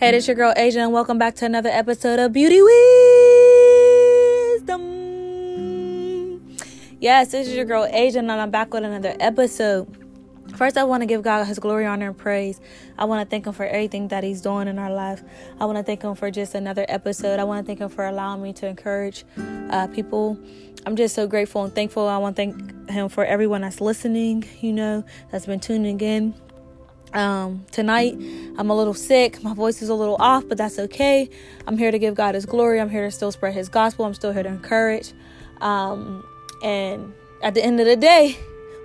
Hey, this your girl Asia, and welcome back to another episode of Beauty Wisdom. Yes, this is your girl Asia, and I'm back with another episode. First, I want to give God His glory, honor, and praise. I want to thank Him for everything that He's doing in our life. I want to thank Him for just another episode. I want to thank Him for allowing me to encourage uh, people. I'm just so grateful and thankful. I want to thank Him for everyone that's listening, you know, that's been tuning in. Um, tonight, I'm a little sick. My voice is a little off, but that's okay. I'm here to give God His glory. I'm here to still spread His gospel. I'm still here to encourage. Um, and at the end of the day,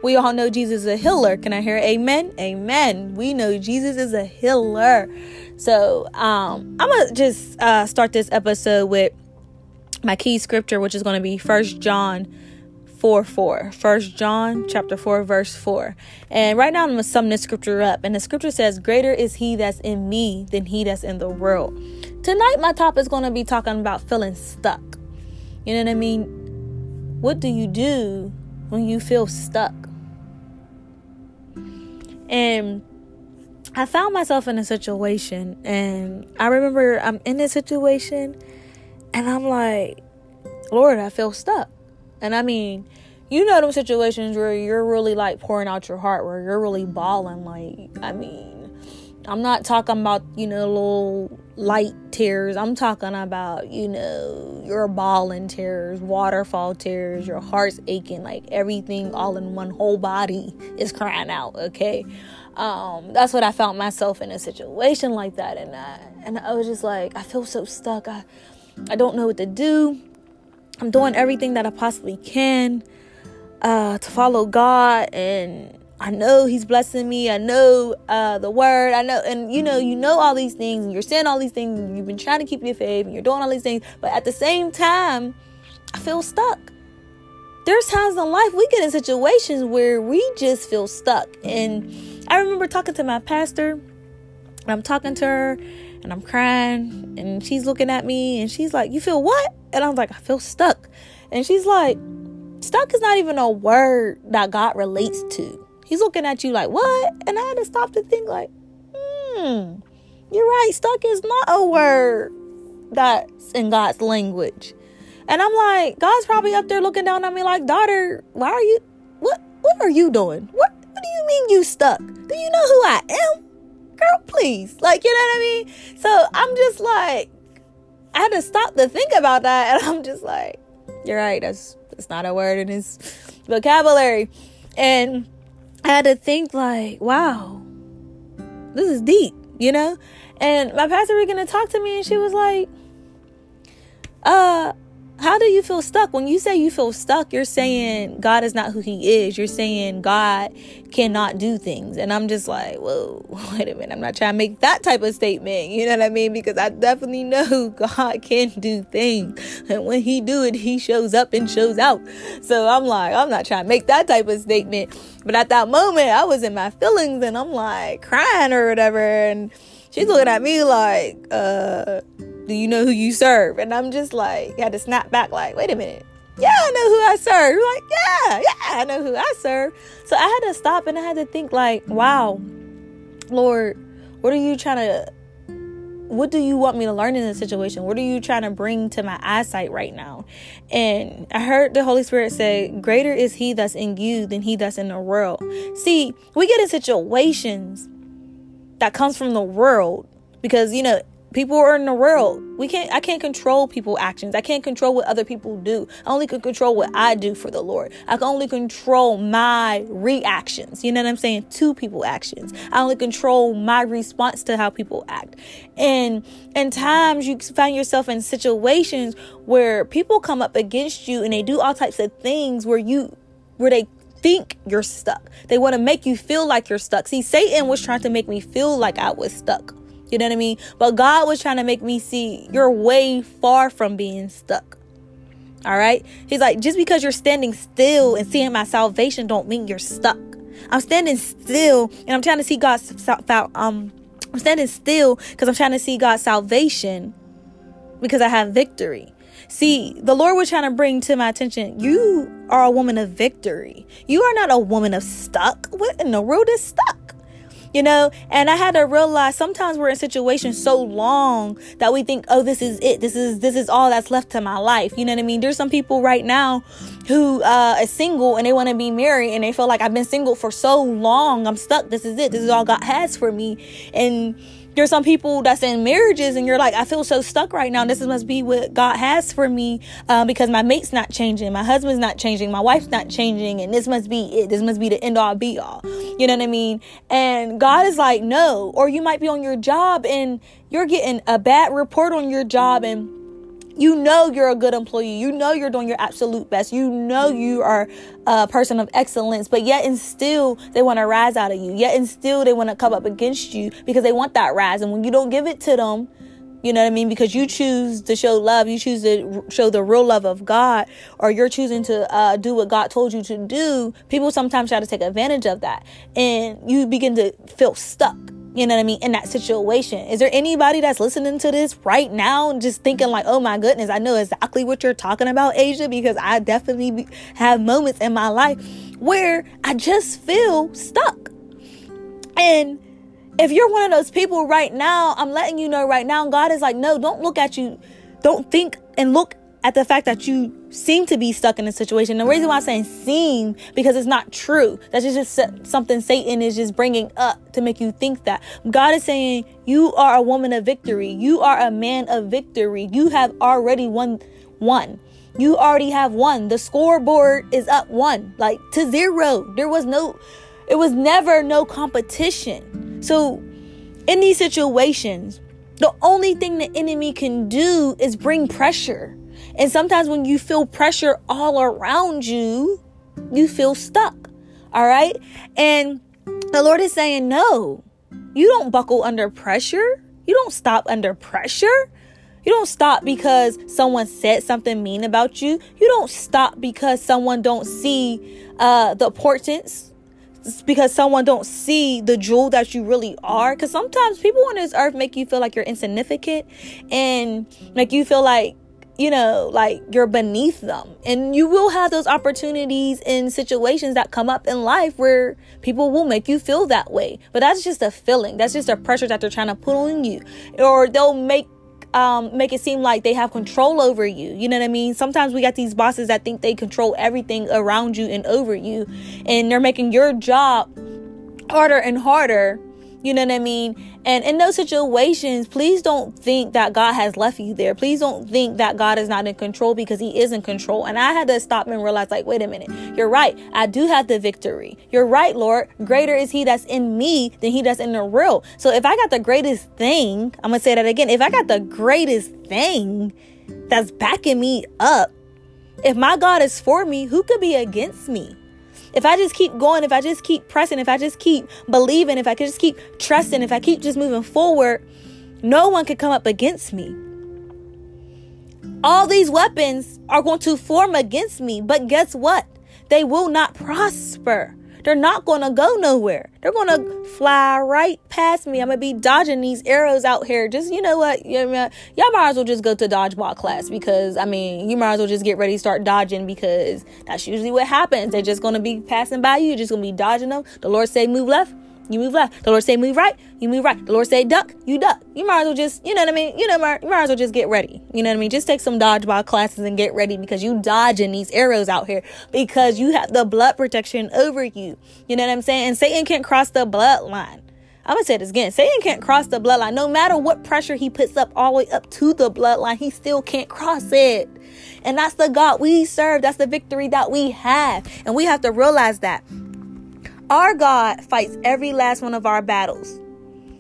we all know Jesus is a healer. Can I hear amen? Amen. We know Jesus is a healer. So um, I'm going to just uh, start this episode with my key scripture, which is going to be First John 4 4. First John chapter 4, verse 4. And right now I'm gonna sum this scripture up. And the scripture says, Greater is he that's in me than he that's in the world. Tonight my topic is gonna be talking about feeling stuck. You know what I mean? What do you do when you feel stuck? And I found myself in a situation, and I remember I'm in this situation, and I'm like, Lord, I feel stuck. And I mean, you know them situations where you're really like pouring out your heart, where you're really bawling. Like, I mean, I'm not talking about, you know, little light tears. I'm talking about, you know, your bawling tears, waterfall tears, your heart's aching, like everything all in one whole body is crying out, okay? Um, that's what I found myself in a situation like that. And I, and I was just like, I feel so stuck. I, I don't know what to do. I'm doing everything that I possibly can uh, to follow God, and I know He's blessing me. I know uh, the Word. I know, and you know, you know all these things, and you're saying all these things, and you've been trying to keep your faith, and you're doing all these things, but at the same time, I feel stuck. There's times in life we get in situations where we just feel stuck, and I remember talking to my pastor. I'm talking to her, and I'm crying, and she's looking at me, and she's like, "You feel what?" And I was like, I feel stuck. And she's like, stuck is not even a word that God relates to. He's looking at you like, what? And I had to stop to think, like, hmm, you're right. Stuck is not a word that's in God's language. And I'm like, God's probably up there looking down at me like, daughter, why are you, what, what are you doing? What, what do you mean you stuck? Do you know who I am? Girl, please. Like, you know what I mean? So I'm just like, I had to stop to think about that, and I'm just like, you're right. That's that's not a word in his vocabulary, and I had to think like, wow, this is deep, you know. And my pastor was gonna talk to me, and she was like, uh, how do you feel stuck? When you say you feel stuck, you're saying God is not who He is. You're saying God cannot do things. And I'm just like, whoa, wait a minute. I'm not trying to make that type of statement. You know what I mean? Because I definitely know God can do things. And when He do it, He shows up and shows out. So I'm like, I'm not trying to make that type of statement. But at that moment, I was in my feelings and I'm like crying or whatever. And she's looking at me like, uh, do you know who you serve? And I'm just like, had to snap back, like, wait a minute. Yeah, I know who I serve. Like, yeah, yeah, I know who I serve. So I had to stop and I had to think, like, wow, Lord, what are you trying to, what do you want me to learn in this situation? What are you trying to bring to my eyesight right now? And I heard the Holy Spirit say, Greater is He that's in you than He that's in the world. See, we get in situations that comes from the world because, you know, people are in the world. We can't i can't control people actions. I can't control what other people do. I only can control what i do for the lord. I can only control my reactions. You know what i'm saying? To people actions. I only control my response to how people act. And in times you find yourself in situations where people come up against you and they do all types of things where you where they think you're stuck. They want to make you feel like you're stuck. See satan was trying to make me feel like i was stuck you know what I mean? But God was trying to make me see you're way far from being stuck. All right? He's like, just because you're standing still and seeing my salvation don't mean you're stuck. I'm standing still and I'm trying to see God's um I'm standing still because I'm trying to see God's salvation because I have victory. See, the Lord was trying to bring to my attention, you are a woman of victory. You are not a woman of stuck. What in the world is stuck? You know? And i had to realize sometimes we're in situations so long that we think oh this is it. This is this is all that's left to my life. You know what i mean? There's some people right now who uh is single and they want to be married and they feel like i've been single for so long. I'm stuck. This is it. This is all god has for me. And there's some people that's in marriages and you're like i feel so stuck right now. This must be what god has for me um, because my mate's not changing my husband's not changing my wife's not changing and this must be it. This must be the end all be all. You know what i mean? And god is like no. Or you might be on your job and you're getting a bad report on your job and you know you're a good employee. You know you're doing your absolute best. You know you are a person of excellence, but yet and still they want to rise out of you. Yet and still they want to come up against you because they want that rise. And when you don't give it to them, you know what I mean? Because you choose to show love, you choose to show the real love of God, or you're choosing to uh, do what God told you to do. People sometimes try to take advantage of that, and you begin to feel stuck you know what I mean, in that situation. Is there anybody that's listening to this right now and just thinking, like, oh my goodness, I know exactly what you're talking about, Asia? Because I definitely have moments in my life where I just feel stuck. And if you're one of those people right now, I'm letting you know right now, God is like, no, don't look at you. Don't think and look at the fact that you seem to be stuck in a situation. The reason why I'm saying seem because it's not true. That's just something Satan is just bringing up to make you think that. God is saying you are a woman of victory. You are a man of victory. You have already won one. You already have won. The scoreboard is up one, like to zero. There was no it was never no competition. So in these situations, the only thing the enemy can do is bring pressure and sometimes when you feel pressure all around you, you feel stuck. All right. And the Lord is saying, no, you don't buckle under pressure. You don't stop under pressure. You don't stop because someone said something mean about you. You don't stop because someone don't see uh, the importance because someone don't see the jewel that you really are because sometimes people on this earth make you feel like you're insignificant and make you feel like you know, like you're beneath them. And you will have those opportunities in situations that come up in life where people will make you feel that way. But that's just a feeling. That's just a pressure that they're trying to put on you. Or they'll make um, make it seem like they have control over you. You know what I mean? Sometimes we got these bosses that think they control everything around you and over you, and they're making your job harder and harder you know what I mean? And in those situations, please don't think that God has left you there. Please don't think that God is not in control because He is in control. And I had to stop and realize, like, wait a minute, you're right. I do have the victory. You're right, Lord. Greater is He that's in me than He that's in the real. So if I got the greatest thing, I'm going to say that again. If I got the greatest thing that's backing me up, if my God is for me, who could be against me? If I just keep going, if I just keep pressing, if I just keep believing, if I could just keep trusting, if I keep just moving forward, no one could come up against me. All these weapons are going to form against me, but guess what? They will not prosper. They're not going to go nowhere. They're going to fly right past me. I'm going to be dodging these arrows out here. Just, you know what? Y'all might as well just go to dodgeball class because, I mean, you might as well just get ready to start dodging because that's usually what happens. They're just going to be passing by you. You're just going to be dodging them. The Lord say move left you move left. The Lord say move right, you move right. The Lord say duck, you duck. You might as well just, you know what I mean? You know, you might as well just get ready. You know what I mean? Just take some dodgeball classes and get ready because you dodging these arrows out here because you have the blood protection over you. You know what I'm saying? And Satan can't cross the bloodline. I'm gonna say this again. Satan can't cross the bloodline. No matter what pressure he puts up all the way up to the bloodline, he still can't cross it. And that's the God we serve. That's the victory that we have. And we have to realize that. Our God fights every last one of our battles.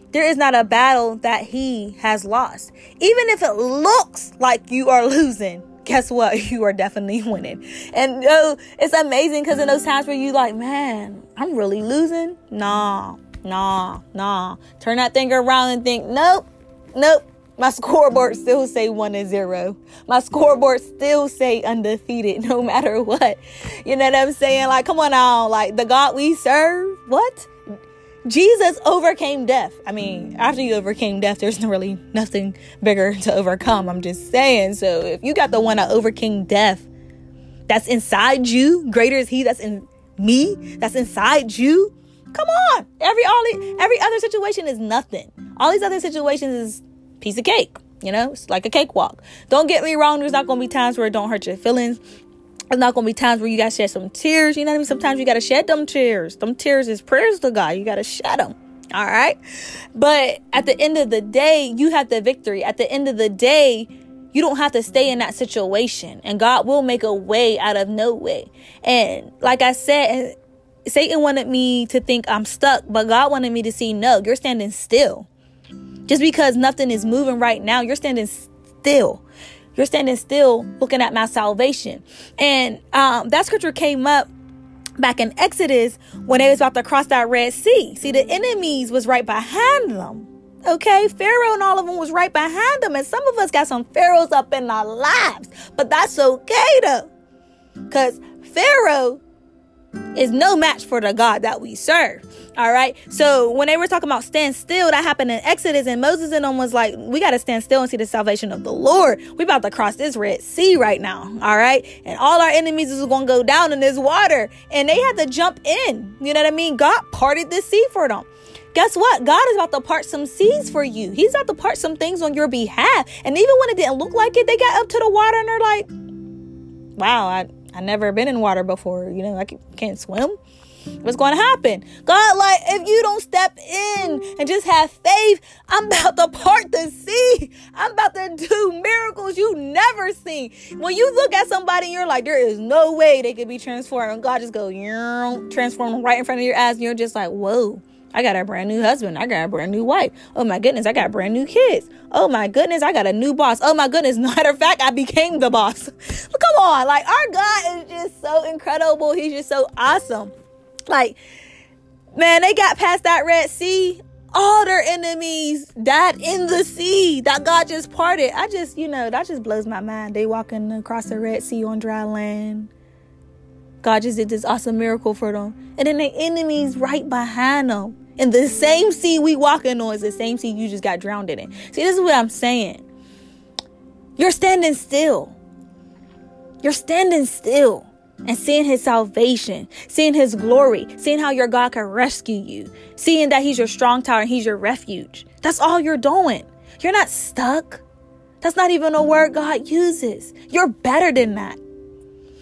There is not a battle that He has lost. Even if it looks like you are losing, guess what? You are definitely winning. And it's amazing because in those times where you like, man, I'm really losing. Nah, nah, nah. Turn that thing around and think, nope, nope. My scoreboard still say one and zero. My scoreboard still say undefeated no matter what. You know what I'm saying? Like, come on now. Like the God we serve, what? Jesus overcame death. I mean, after you overcame death, there's really nothing bigger to overcome. I'm just saying. So if you got the one that overcame death that's inside you, greater is he that's in me, that's inside you, Come on. Every all every other situation is nothing. All these other situations is piece of cake. You know, it's like a cakewalk. Don't get me wrong. There's not gonna be times where it don't hurt your feelings. There's not gonna be times where you gotta shed some tears. You know what I mean? Sometimes you gotta shed them tears. Them tears is prayers to God. You gotta shed them. All right. But at the end of the day, you have the victory. At the end of the day, you don't have to stay in that situation and God will make a way out of no way. And like I said, Satan wanted me to think I'm stuck, but God wanted me to see no, you're standing still. Just because nothing is moving right now, you're standing still. You're standing still looking at my salvation. And um, that scripture came up back in Exodus when they was about to cross that Red Sea. See, the enemies was right behind them. Okay, Pharaoh and all of them was right behind them, and some of us got some pharaohs up in our lives, but that's okay though, because Pharaoh is no match for the God that we serve. All right. So when they were talking about stand still, that happened in Exodus, and Moses and them was like, we got to stand still and see the salvation of the Lord. We about to cross this Red Sea right now. All right. And all our enemies is going to go down in this water, and they had to jump in. You know what I mean? God parted the sea for them. Guess what? God is about to part some seas for you. He's about to part some things on your behalf. And even when it didn't look like it, they got up to the water and they're like, wow, I, I never been in water before. You know, I can't swim. What's going to happen? God, like, if you don't step in and just have faith, I'm about to part the sea. I'm about to do miracles you never seen. When you look at somebody and you're like, there is no way they could be transformed, and God just go, transform right in front of your eyes, and you're just like, whoa. I got a brand new husband. I got a brand new wife. Oh my goodness, I got brand new kids. Oh my goodness, I got a new boss. Oh my goodness, matter of fact, I became the boss. Come on, like our God is just so incredible. He's just so awesome. Like, man, they got past that Red Sea. All their enemies died in the sea that God just parted. I just, you know, that just blows my mind. They walking across the Red Sea on dry land. God just did this awesome miracle for them. And then the enemies right behind them. And the same sea we walking on is the same sea you just got drowned in. See, this is what I'm saying. You're standing still. You're standing still and seeing his salvation, seeing his glory, seeing how your God can rescue you, seeing that he's your strong tower and he's your refuge. That's all you're doing. You're not stuck. That's not even a word God uses. You're better than that.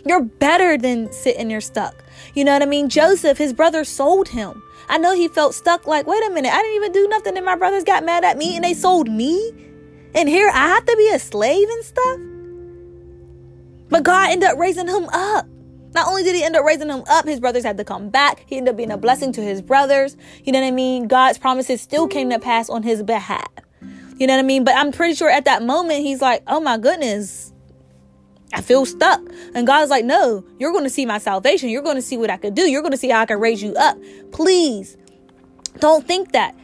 You're better than sitting there stuck. You know what I mean? Joseph, his brother sold him. I know he felt stuck like, wait a minute, I didn't even do nothing and my brothers got mad at me and they sold me. And here I have to be a slave and stuff. But God ended up raising him up. Not only did he end up raising him up, his brothers had to come back. He ended up being a blessing to his brothers. You know what I mean? God's promises still came to pass on his behalf. You know what I mean? But I'm pretty sure at that moment, he's like, oh my goodness, I feel stuck. And God's like, no, you're going to see my salvation. You're going to see what I could do. You're going to see how I can raise you up. Please don't think that.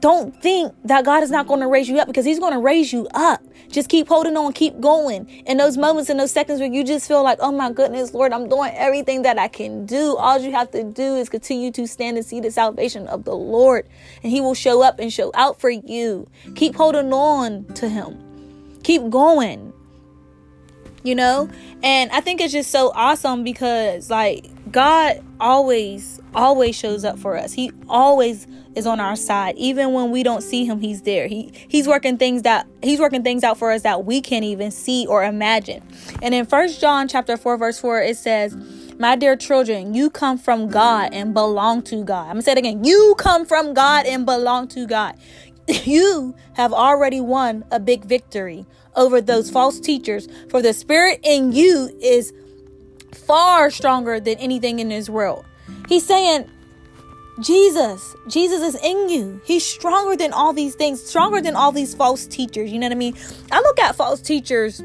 Don't think that God is not going to raise you up because He's going to raise you up. Just keep holding on, keep going. In those moments, in those seconds where you just feel like, oh my goodness, Lord, I'm doing everything that I can do. All you have to do is continue to stand and see the salvation of the Lord, and He will show up and show out for you. Keep holding on to Him, keep going you know? And I think it's just so awesome because, like, God always, always shows up for us. He always is on our side. Even when we don't see him, he's there. He he's working things that he's working things out for us that we can't even see or imagine. And in First John chapter 4, verse 4, it says, my dear children, you come from God and belong to God. I'm gonna say it again. You come from God and belong to God. You have already won a big victory over those false teachers, for the spirit in you is far stronger than anything in this world. He's saying, Jesus, Jesus is in you. He's stronger than all these things, stronger than all these false teachers. You know what I mean? I look at false teachers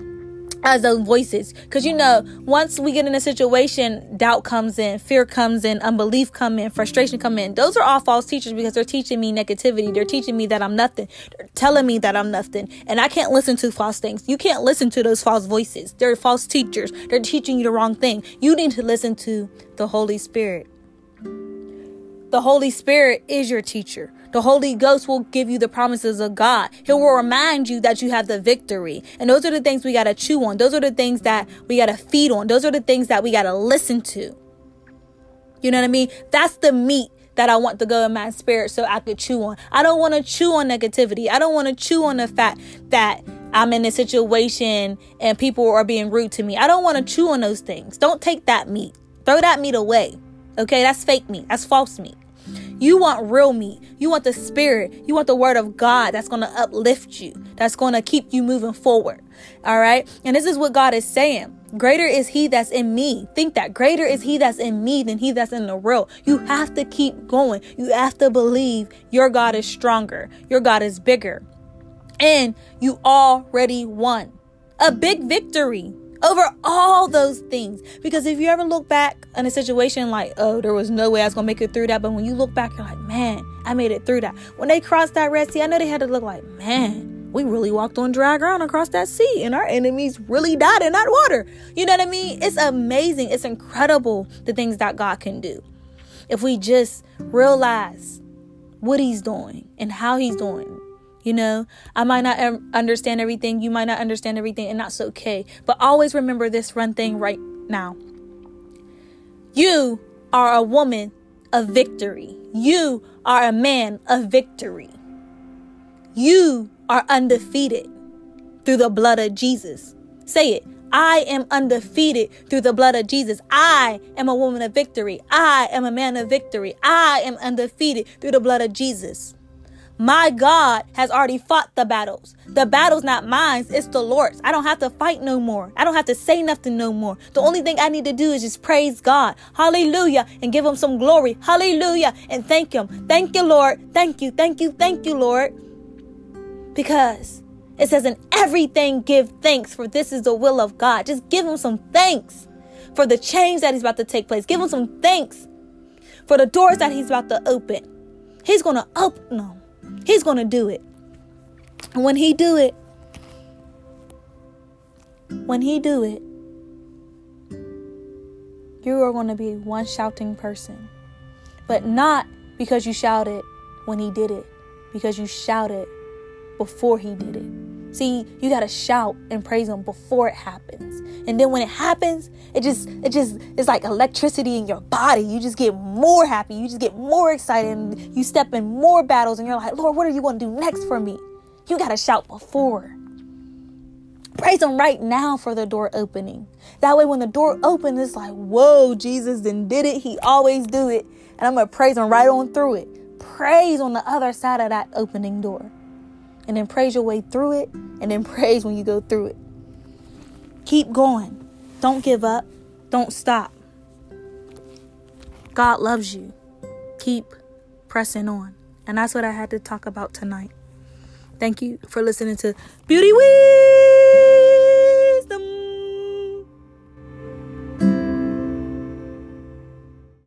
as those voices. Because you know once we get in a situation doubt comes in fear comes in unbelief come in frustration come in. Those are all false teachers because they're teaching me negativity. They're teaching me that i'm nothing. They're telling me that i'm nothing. And i can't listen to false things. You can't listen to those false voices. They're false teachers. They're teaching you the wrong thing. You need to listen to the holy spirit. The Holy Spirit is your teacher. The Holy Ghost will give you the promises of God. He will remind you that you have the victory. And those are the things we got to chew on. Those are the things that we got to feed on. Those are the things that we got to listen to. You know what I mean? That's the meat that I want to go in my spirit so I could chew on. I don't want to chew on negativity. I don't want to chew on the fact that I'm in a situation and people are being rude to me. I don't want to chew on those things. Don't take that meat. Throw that meat away. Okay, that's fake meat. That's false meat. You want real meat. You want the spirit. You want the word of God that's going to uplift you, that's going to keep you moving forward. All right. And this is what God is saying. Greater is he that's in me. Think that greater is he that's in me than he that's in the world. You have to keep going. You have to believe your God is stronger. Your God is bigger. And you already won a big victory over all those things. Because if you ever look back in a situation like, oh, there was no way I was gonna make it through that, but when you look back, you're like, man, I made it through that. When they crossed that Red Sea, I know they had to look like, man, we really walked on dry ground across that sea, and our enemies really died in that water. You know what I mean? It's amazing. It's incredible the things that God can do. If we just realize what He's doing and how He's doing you know, I might not understand everything. You might not understand everything, and that's okay. But always remember this one thing right now. You are a woman of victory. You are a man of victory. You are undefeated through the blood of Jesus. Say it. I am undefeated through the blood of Jesus. I am a woman of victory. I am a man of victory. I am undefeated through the blood of Jesus. My God has already fought the battles. The battle's not mine, it's the Lord's. I don't have to fight no more. I don't have to say nothing no more. The only thing I need to do is just praise God. Hallelujah. And give him some glory. Hallelujah. And thank him. Thank you, Lord. Thank you. Thank you. Thank you, Lord. Because it says, in everything give thanks, for this is the will of God. Just give him some thanks for the change that is about to take place. Give him some thanks for the doors that he's about to open. He's going to open them. He's going to do it. And when he do it, when he do it, you are going to be one shouting person. But not because you shouted when he did it, because you shouted before he did it. See, you gotta shout and praise him before it happens. And then when it happens, it just it just it's like electricity in your body. You just get more happy. You just get more excited and you step in more battles and you're like, Lord, what are you gonna do next for me? You gotta shout before. Praise him right now for the door opening. That way when the door opens, it's like, whoa, Jesus then did it. He always do it. And I'm gonna praise him right on through it. Praise on the other side of that opening door and then praise your way through it, and then praise when you go through it. Keep going. Don't give up. Don't stop. God loves you. Keep pressing on. And that's what I had to talk about tonight. Thank you for listening to Beauty Week.